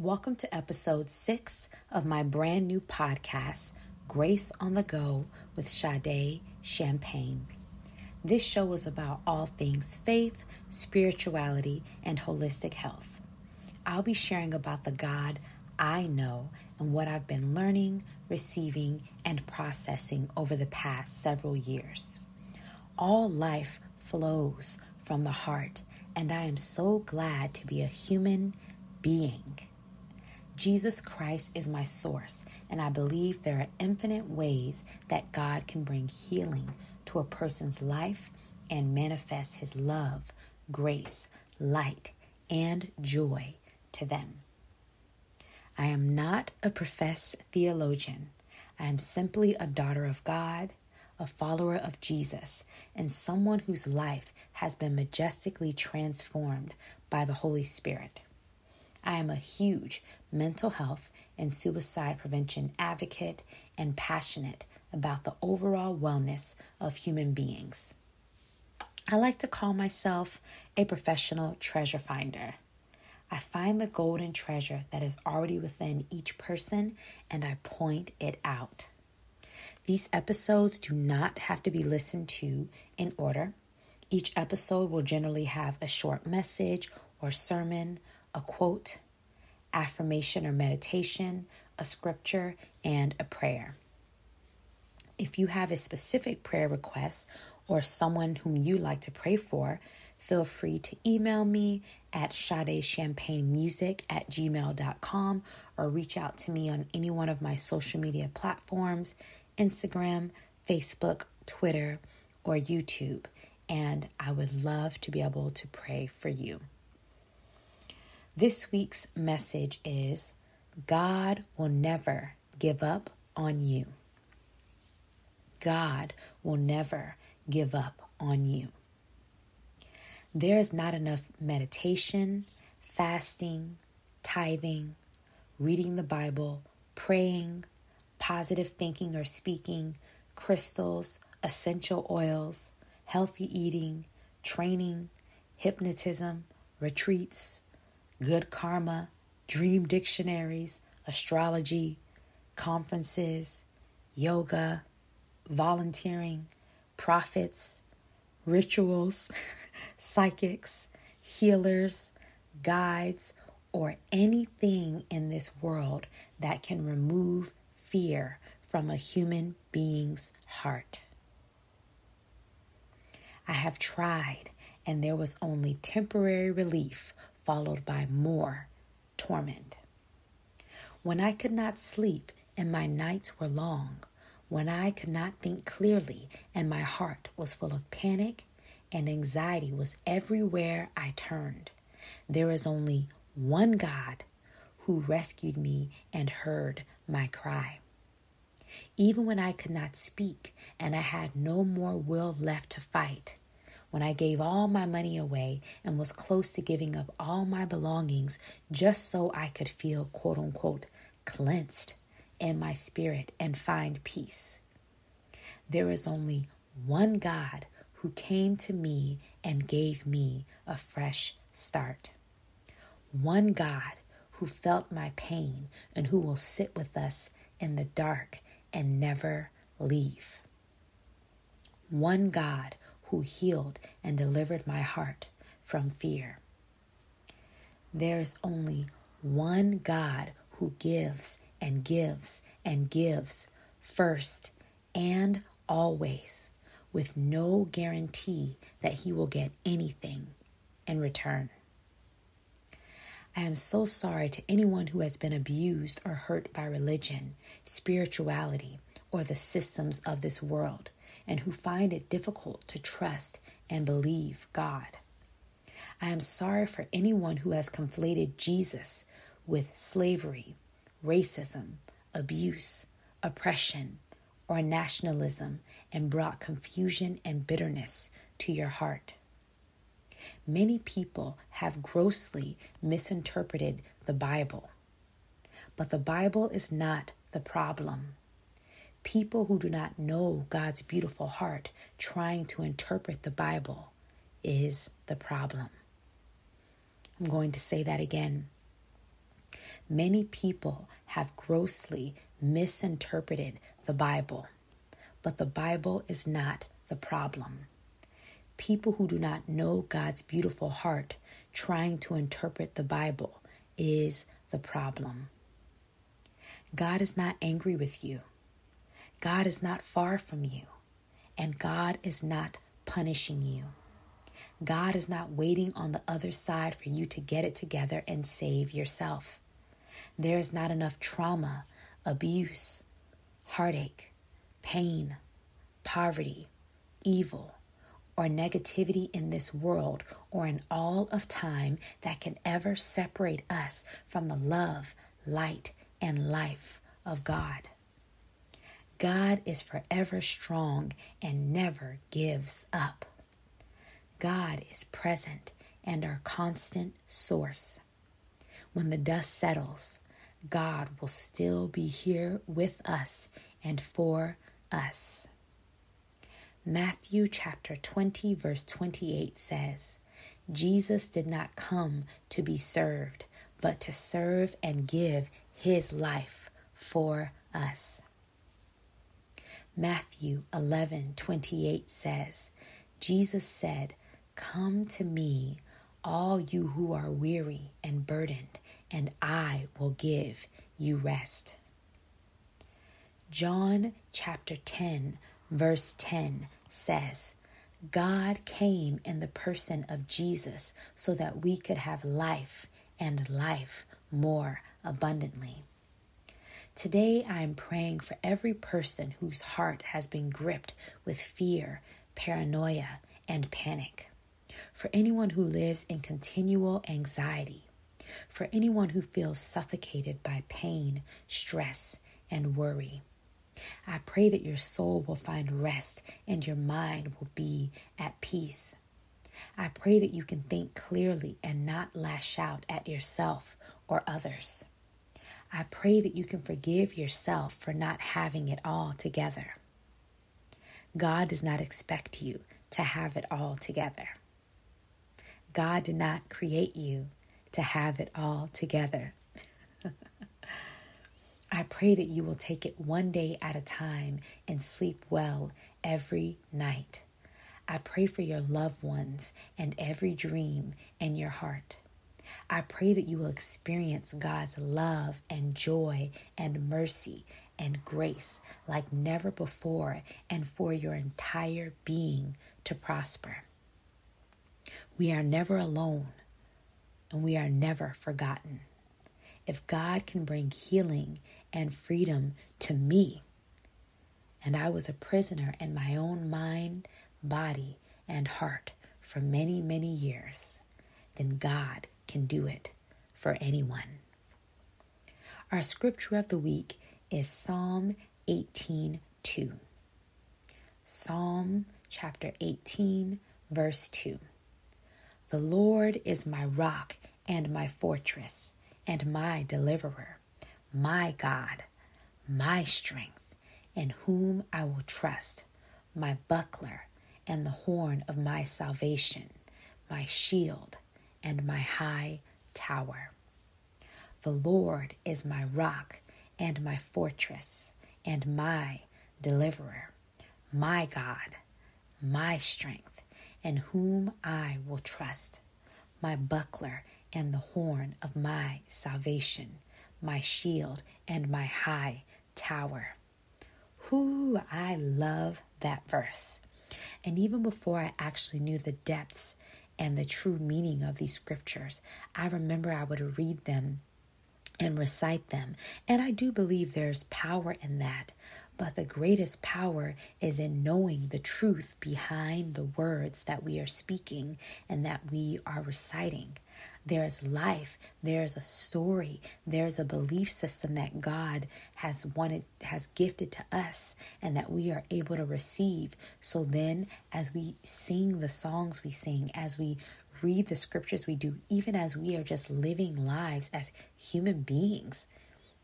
Welcome to episode six of my brand new podcast, Grace on the Go with Sade Champagne. This show is about all things faith, spirituality, and holistic health. I'll be sharing about the God I know and what I've been learning, receiving, and processing over the past several years. All life flows from the heart, and I am so glad to be a human being. Jesus Christ is my source, and I believe there are infinite ways that God can bring healing to a person's life and manifest his love, grace, light, and joy to them. I am not a professed theologian. I am simply a daughter of God, a follower of Jesus, and someone whose life has been majestically transformed by the Holy Spirit. I am a huge mental health and suicide prevention advocate and passionate about the overall wellness of human beings. I like to call myself a professional treasure finder. I find the golden treasure that is already within each person and I point it out. These episodes do not have to be listened to in order. Each episode will generally have a short message or sermon, a quote, affirmation or meditation, a scripture, and a prayer. If you have a specific prayer request or someone whom you like to pray for, feel free to email me at sadechampagnemusic at gmail.com or reach out to me on any one of my social media platforms Instagram, Facebook, Twitter, or YouTube. And I would love to be able to pray for you. This week's message is God will never give up on you. God will never give up on you. There is not enough meditation, fasting, tithing, reading the Bible, praying, positive thinking or speaking, crystals, essential oils, healthy eating, training, hypnotism, retreats, good karma, dream dictionaries, astrology, conferences, yoga, volunteering, prophets, rituals, psychics, healers, guides, or anything in this world that can remove fear from a human being's heart. I have tried, and there was only temporary relief followed by more torment. When I could not sleep and my nights were long, when I could not think clearly and my heart was full of panic and anxiety was everywhere I turned, there is only one God who rescued me and heard my cry. Even when I could not speak and I had no more will left to fight, when I gave all my money away and was close to giving up all my belongings just so I could feel quote unquote cleansed in my spirit and find peace. There is only one God who came to me and gave me a fresh start. One God who felt my pain and who will sit with us in the dark and never leave. One God who healed and delivered my heart from fear. There's only one God who gives and gives and gives first and always, with no guarantee that he will get anything in return. I am so sorry to anyone who has been abused or hurt by religion, spirituality, or the systems of this world and who find it difficult to trust and believe God. I am sorry for anyone who has conflated Jesus with slavery, racism, abuse, oppression, or nationalism and brought confusion and bitterness to your heart. Many people have grossly misinterpreted the Bible, but the Bible is not the problem. People who do not know God's beautiful heart trying to interpret the Bible is the problem. I'm going to say that again. Many people have grossly misinterpreted the Bible, but the Bible is not the problem. People who do not know God's beautiful heart trying to interpret the Bible is the problem. God is not angry with you. God is not far from you. And God is not punishing you. God is not waiting on the other side for you to get it together and save yourself. There is not enough trauma, abuse, heartache, pain, poverty, evil, or negativity in this world or in all of time that can ever separate us from the love, light, and life of God. God is forever strong and never gives up. God is present and our constant source. When the dust settles, God will still be here with us and for us. Matthew chapter 20, verse 28 says, Jesus did not come to be served, but to serve and give his life for us. Matthew 11, 28 says, Jesus said, Come to me, all you who are weary and burdened, and I will give you rest. John chapter 10, verse 10 says, God came in the person of Jesus so that we could have life and life more abundantly. Today, I am praying for every person whose heart has been gripped with fear, paranoia, and panic. For anyone who lives in continual anxiety. For anyone who feels suffocated by pain, stress, and worry. I pray that your soul will find rest and your mind will be at peace. I pray that you can think clearly and not lash out at yourself or others. I pray that you can forgive yourself for not having it all together. God does not expect you to have it all together. God did not create you to have it all together. I pray that you will take it one day at a time and sleep well every night. I pray for your loved ones and every dream in your heart. I pray that you will experience God's love and joy and mercy and grace like never before and for your entire being to prosper. We are never alone and we are never forgotten. If God can bring healing and freedom to me, and I was a prisoner in my own mind, body, and heart for many, many years, then God can do it for anyone. Our scripture of the week is Psalm 18 2. Psalm chapter 18, verse 2. The Lord is my rock and my fortress and my deliverer, my God, my strength, in whom I will trust, my buckler and the horn of my salvation, my shield and my high tower. The Lord is my rock and my fortress and my deliverer, my God, my strength, in whom I will trust, my buckler and the horn of my salvation, my shield and my high tower. Whoo, I love that verse. And even before I actually knew the depths and the true meaning of these scriptures. I remember I would read them and recite them. And I do believe there's power in that. But the greatest power is in knowing the truth behind the words that we are speaking and that we are reciting. There's life, there's a story, there's a belief system that God has wanted, has gifted to us, and that we are able to receive. So then, as we sing the songs we sing, as we read the scriptures we do, even as we are just living lives as human beings,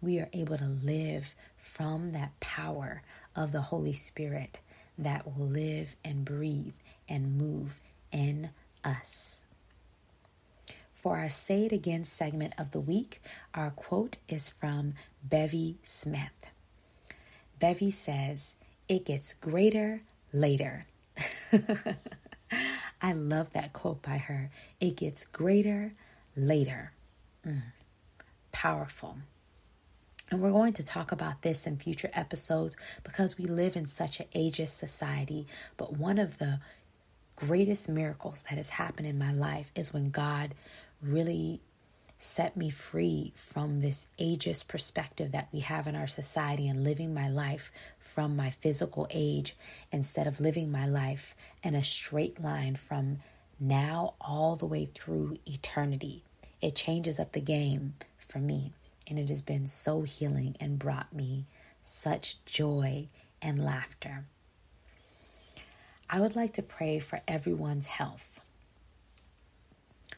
we are able to live from that power of the Holy Spirit that will live and breathe and move in us. For our Say It Again segment of the week, our quote is from Bevy Smith. Bevy says, It gets greater later. I love that quote by her. It gets greater later. Mm, powerful. And we're going to talk about this in future episodes because we live in such an ageist society. But one of the greatest miracles that has happened in my life is when God really set me free from this ageist perspective that we have in our society and living my life from my physical age instead of living my life in a straight line from now all the way through eternity. It changes up the game for me, and it has been so healing and brought me such joy and laughter. I would like to pray for everyone's health.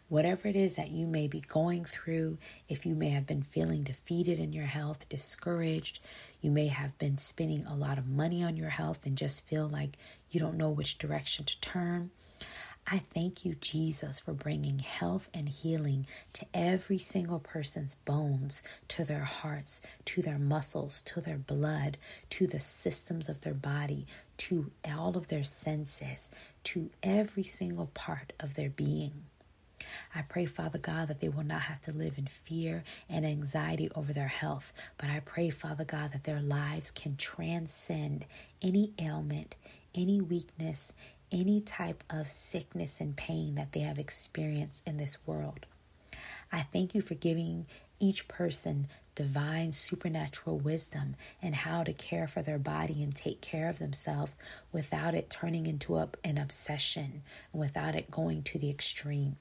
Whatever it is that you may be going through, if you may have been feeling defeated in your health, discouraged, you may have been spending a lot of money on your health and just feel like you don't know which direction to turn. I thank you, Jesus, for bringing health and healing to every single person's bones, to their hearts, to their muscles, to their blood, to the systems of their body, to all of their senses, to every single part of their being. I pray, Father God, that they will not have to live in fear and anxiety over their health, but I pray, Father God, that their lives can transcend any ailment, any weakness, any type of sickness and pain that they have experienced in this world. I thank you for giving each person divine supernatural wisdom and how to care for their body and take care of themselves without it turning into a, an obsession without it going to the extreme.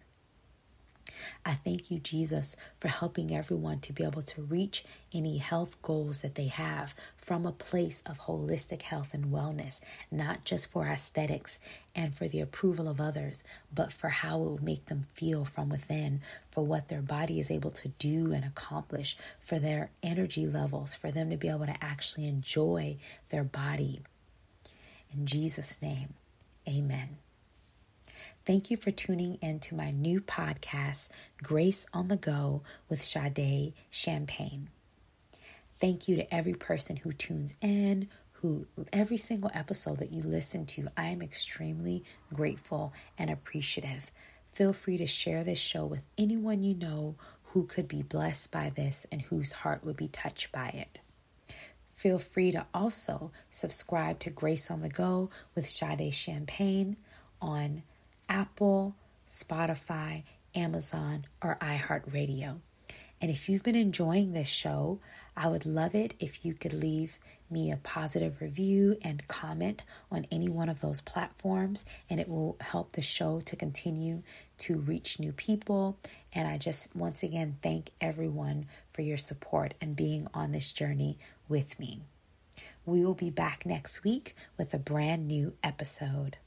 I thank you, Jesus, for helping everyone to be able to reach any health goals that they have from a place of holistic health and wellness, not just for aesthetics and for the approval of others, but for how it will make them feel from within, for what their body is able to do and accomplish, for their energy levels, for them to be able to actually enjoy their body. In Jesus' name, amen. Thank you for tuning in to my new podcast, Grace on the Go with Sade Champagne. Thank you to every person who tunes in, who every single episode that you listen to. I am extremely grateful and appreciative. Feel free to share this show with anyone you know who could be blessed by this and whose heart would be touched by it. Feel free to also subscribe to Grace on the Go with Sade Champagne on Apple, Spotify, Amazon, or iHeartRadio. And if you've been enjoying this show, I would love it if you could leave me a positive review and comment on any one of those platforms, and it will help the show to continue to reach new people. And I just once again thank everyone for your support and being on this journey with me. We will be back next week with a brand new episode.